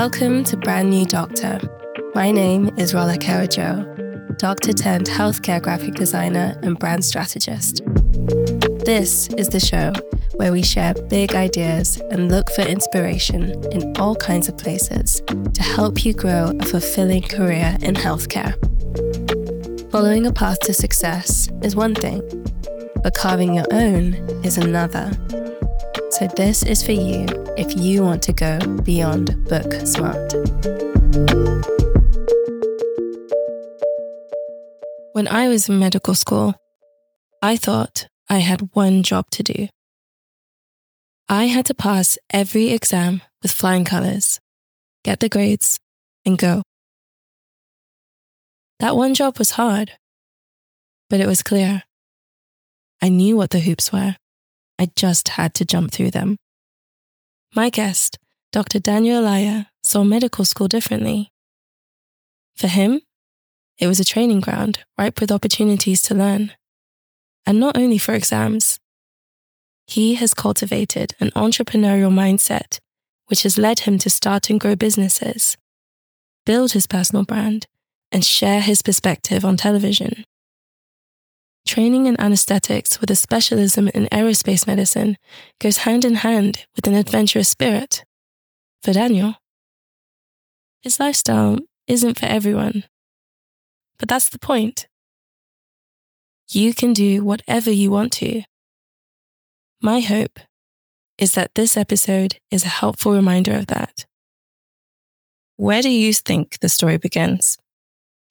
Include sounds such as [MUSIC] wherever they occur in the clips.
Welcome to Brand New Doctor. My name is Rolake Ojo, doctor turned healthcare graphic designer and brand strategist. This is the show where we share big ideas and look for inspiration in all kinds of places to help you grow a fulfilling career in healthcare. Following a path to success is one thing, but carving your own is another. So, this is for you if you want to go beyond book smart. When I was in medical school, I thought I had one job to do. I had to pass every exam with flying colors, get the grades, and go. That one job was hard, but it was clear. I knew what the hoops were. I just had to jump through them. My guest, Dr. Daniel Olaiya, saw medical school differently. For him, it was a training ground ripe with opportunities to learn. And not only for exams. He has cultivated an entrepreneurial mindset, which has led him to start and grow businesses, build his personal brand, and share his perspective on television. Training in anesthetics with a specialism in aerospace medicine goes hand in hand with an adventurous spirit. For Daniel, his lifestyle isn't for everyone. But that's the point. You can do whatever you want to. My hope is that this episode is a helpful reminder of that. Where do you think the story begins?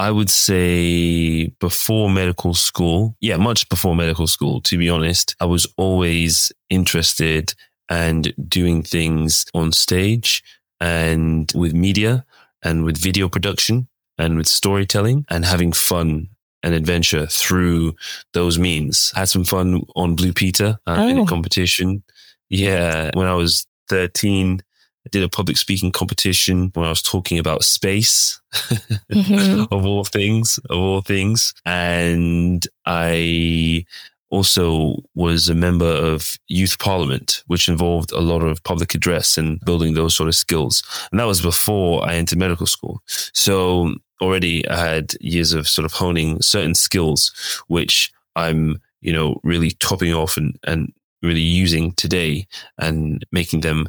I would say before medical school, yeah, much before medical school, to be honest, I was always interested and doing things on stage and with media and with video production and with storytelling and having fun and adventure through those means. Had some fun on Blue Peter uh, oh. in a oh. competition. Yeah, when I was 13, I did a public speaking competition when I was talking about space mm-hmm. [LAUGHS] of all things, of all things. And I also was a member of youth parliament, which involved a lot of public address and building those sort of skills. And that was before I entered medical school. So already I had years of sort of honing certain skills, which I'm, you know, really topping off and, and really using today and making them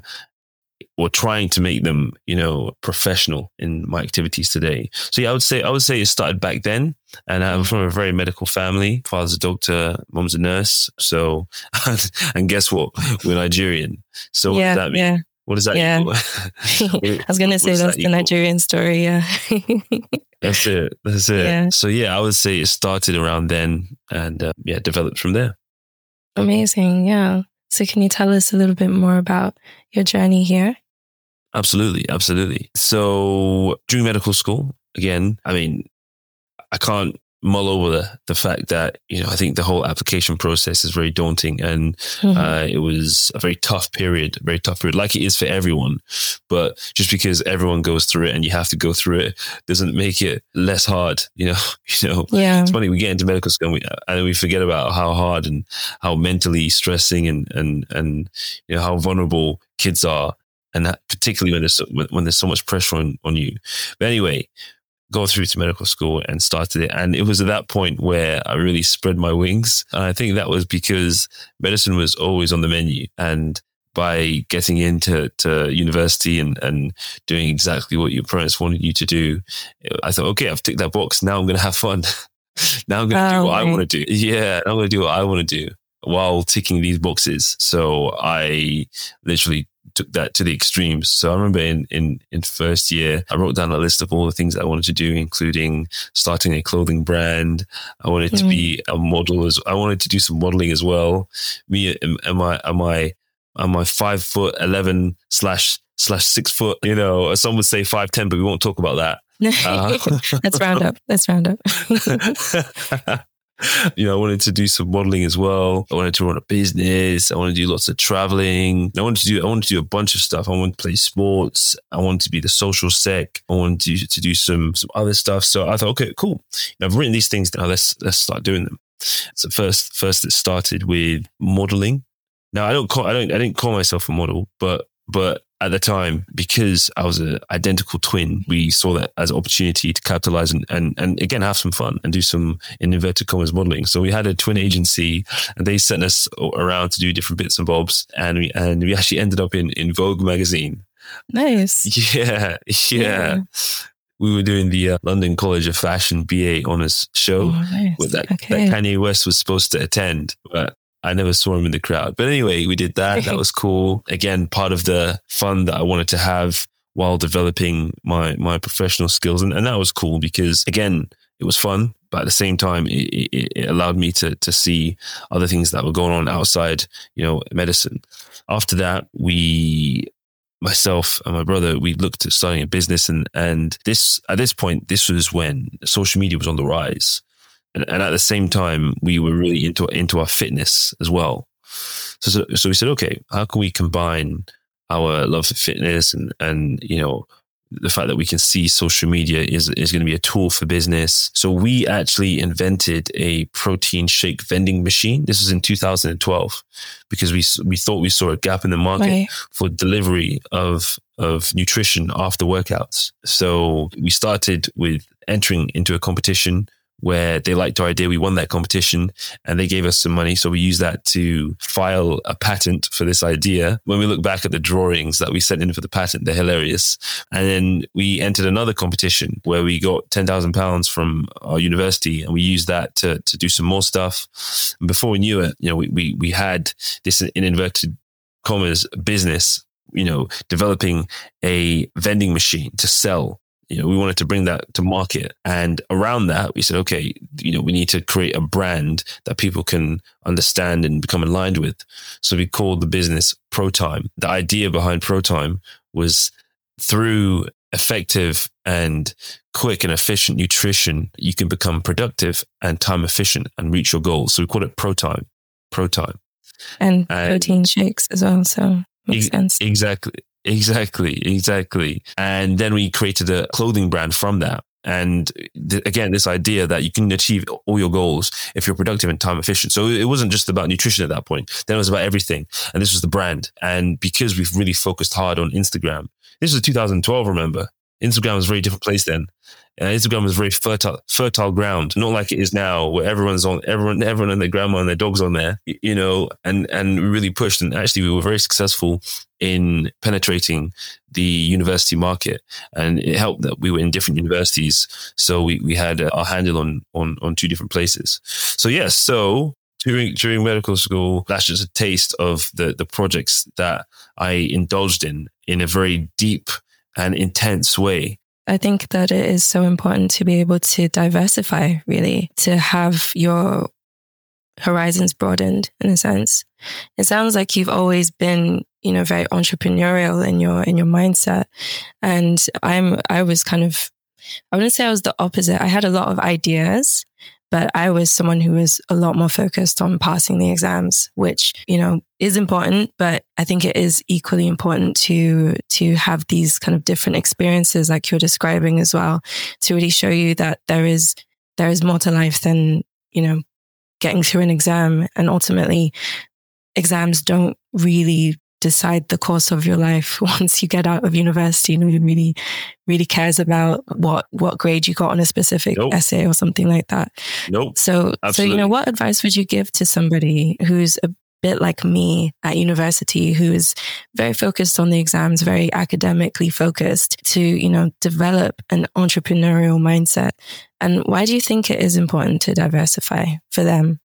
or trying to make them, you know, professional in my activities today. So yeah, I would say I would say it started back then. And I'm from a very medical family. Father's a doctor, mom's a nurse. So [LAUGHS] and guess what? We're Nigerian. So yeah, that mean? Yeah. What does that yeah. [LAUGHS] I was gonna say that's that the Nigerian story, yeah. [LAUGHS] that's it. That's it. Yeah. So yeah, I would say it started around then and uh, yeah, developed from there. Amazing. Yeah. So, can you tell us a little bit more about your journey here? Absolutely. Absolutely. So, during medical school, again, I mean, I can't mull over the, the fact that, you know, I think the whole application process is very daunting and mm-hmm. uh, it was a very tough period, very tough period, like it is for everyone. But just because everyone goes through it and you have to go through it doesn't make it less hard, [LAUGHS] you know, you know, yeah. it's funny. We get into medical school and we, and we forget about how hard and how mentally stressing and, and, and, you know, how vulnerable kids are. And that particularly when there's, when there's so much pressure on, on you. But anyway, go through to medical school and started it. And it was at that point where I really spread my wings. And I think that was because medicine was always on the menu. And by getting into to university and, and doing exactly what your parents wanted you to do, I thought, okay, I've ticked that box. Now I'm going to have fun. [LAUGHS] now I'm going to oh, do what right. I want to do. Yeah, I'm going to do what I want to do while ticking these boxes. So I literally took that to the extremes. So I remember in, in, in first year, I wrote down a list of all the things I wanted to do, including starting a clothing brand. I wanted mm-hmm. to be a model as I wanted to do some modeling as well. Me, am, am I, am I, am I five foot 11 slash, slash six foot, you know, some would say five ten, but we won't talk about that. [LAUGHS] Uh, Let's round up. Let's round up. [LAUGHS] [LAUGHS] you know, I wanted to do some modeling as well. I wanted to run a business. I wanted to do lots of traveling. I wanted to do, I wanted to do a bunch of stuff. I wanted to play sports. I wanted to be the social sec. I wanted to, to do some, some other stuff. So I thought, okay, cool. I've written these things now. Let's, let's start doing them. So first, first it started with modeling. Now I don't call, I don't, I didn't call myself a model, but, but at the time, because I was an identical twin, we saw that as an opportunity to capitalize and, and, and again, have some fun and do some in inverted commas modeling. So we had a twin agency and they sent us around to do different bits and bobs. And we, and we actually ended up in, in Vogue magazine. Nice. Yeah. [LAUGHS] Yeah. yeah. We were doing the uh, London College of Fashion BA honors show oh, nice. with that, okay. that Kanye West was supposed to attend, but I never saw him in the crowd. But anyway, we did that. That was [LAUGHS] cool. Again, part of the fun that I wanted to have while developing my my professional skills, and, and that was cool because again, it was fun, but at the same time, it, it, it allowed me to to see other things that were going on outside, you know, medicine. After that, we myself and my brother, we looked at starting a business and, and this, at this point, this was when social media was on the rise. And, and, at the same time, we were really into into our fitness as well. So, so, so we said, okay, how can we combine our love for fitness and and you know the fact that we can see social media is is going to be a tool for business. So we actually invented a protein shake vending machine. This was in 2012 because we we thought we saw a gap in the market right. for delivery of of nutrition after workouts. So we started with entering into a competition where they liked our idea. We won that competition and they gave us some money. So we used that to file a patent for this idea. When we look back at the drawings that we sent in for the patent, they're hilarious. And then we entered another competition where we got 10,000 pounds from our university and we used that to, to do some more stuff. And before we knew it, you know, we, we, we had this in inverted commas business you know, developing a vending machine to sell you know, we wanted to bring that to market. And around that, we said, okay, you know, we need to create a brand that people can understand and become aligned with. So we called the business ProTime. The idea behind ProTime was through effective and quick and efficient nutrition, you can become productive and time efficient and reach your goals. So we call it ProTime. ProTime. And, and protein shakes as well. So makes sense. Exactly. Exactly, exactly. And then we created a clothing brand from that. And th- again, this idea that you can achieve all your goals if you're productive and time efficient. So it wasn't just about nutrition at that point. Then it was about everything. And this was the brand. And because we've really focused hard on Instagram, this was 2012, remember? Instagram was a very different place then. Uh, Instagram was very fertile, fertile ground, not like it is now, where everyone's on, everyone, everyone and their grandma and their dogs on there, you know, and and we really pushed. And actually, we were very successful in penetrating the university market, and it helped that we were in different universities, so we we had our handle on on on two different places. So yes, so during during medical school, that's just a taste of the the projects that I indulged in in a very deep and intense way. I think that it is so important to be able to diversify, really, to have your horizons broadened in a sense. It sounds like you've always been, you know, very entrepreneurial in your in your mindset. And I'm I was kind of I wouldn't say I was the opposite. I had a lot of ideas, but I was someone who was a lot more focused on passing the exams, which, you know, is important, but I think it is equally important to, to have these kind of different experiences like you're describing as well, to really show you that there is, there is more to life than, you know, getting through an exam. And ultimately, exams don't really decide the course of your life [LAUGHS] once you get out of university. Nobody really, really cares about what, what grade you got on a specific nope. essay or something like that. Nope. So, Absolutely. so, you know, what advice would you give to somebody who's a bit like me at university, who is very focused on the exams, very academically focused to, you know, develop an entrepreneurial mindset? And why do you think it is important to diversify for them?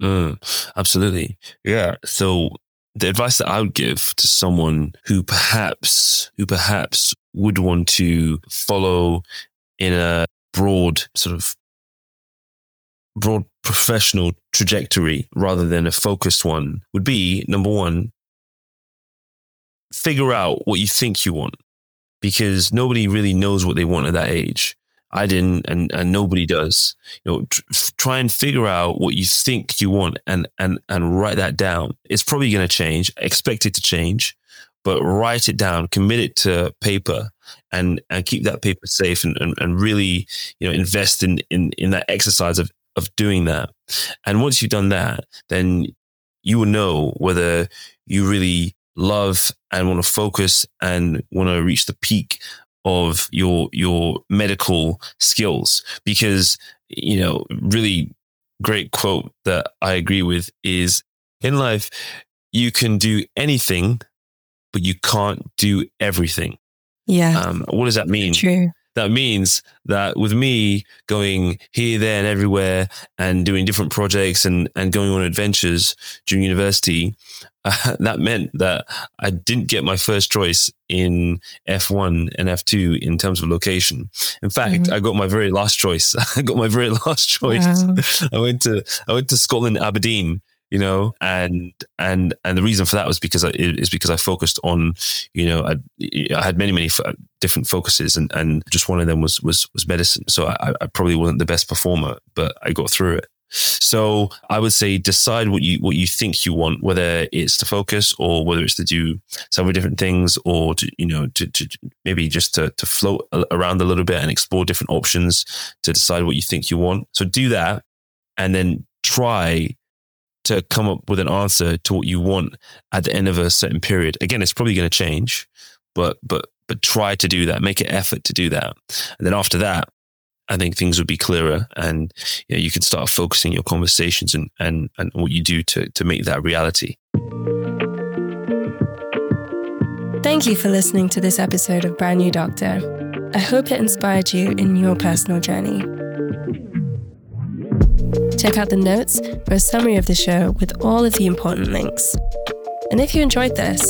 Mm, absolutely. Yeah. So the advice that I would give to someone who perhaps, who perhaps would want to follow in a broad sort of broad professional trajectory rather than a focused one would be number one, figure out what you think you want because nobody really knows what they want at that age. I didn't, and, and nobody does. You know, tr- try and figure out what you think you want and, and, and write that down. It's probably going to change. Expect it to change, but write it down, commit it to paper and, and keep that paper safe and, and, and really, you know, invest in, in, in that exercise of, of doing that. And once you've done that, then you will know whether you really love and want to focus and want to reach the peak of your your medical skills because you know really great quote that I agree with is in life you can do anything but you can't do everything. Yeah. Um, what does that mean? True. That means that with me going here, there, and everywhere and doing different projects and, and going on adventures during university, uh, [LAUGHS] that meant that I didn't get my first choice in F1 and F2 in terms of location. In fact, mm-hmm. I got my very last choice. [LAUGHS] I got my very last [LAUGHS] choice. Wow. I went to I went to Scotland, Aberdeen, you know, and and and the reason for that was because I, is because I focused on, you know, I, I had many many f- different focuses, and and just one of them was was was medicine. So I, I probably wasn't the best performer, but I got through it. So I would say decide what you what you think you want, whether it's to focus or whether it's to do several different things, or to you know to, to maybe just to to float around a little bit and explore different options to decide what you think you want. So do that, and then try to come up with an answer to what you want at the end of a certain period. Again, it's probably going to change, but but but try to do that. Make an effort to do that, and then after that, I think things would be clearer, and you, know, you can start focusing your conversations and and and what you do to to make that reality. Thank you for listening to this episode of Brand New Doctor. I hope it inspired you in your personal journey. Check out the notes for a summary of the show with all of the important links. And if you enjoyed this,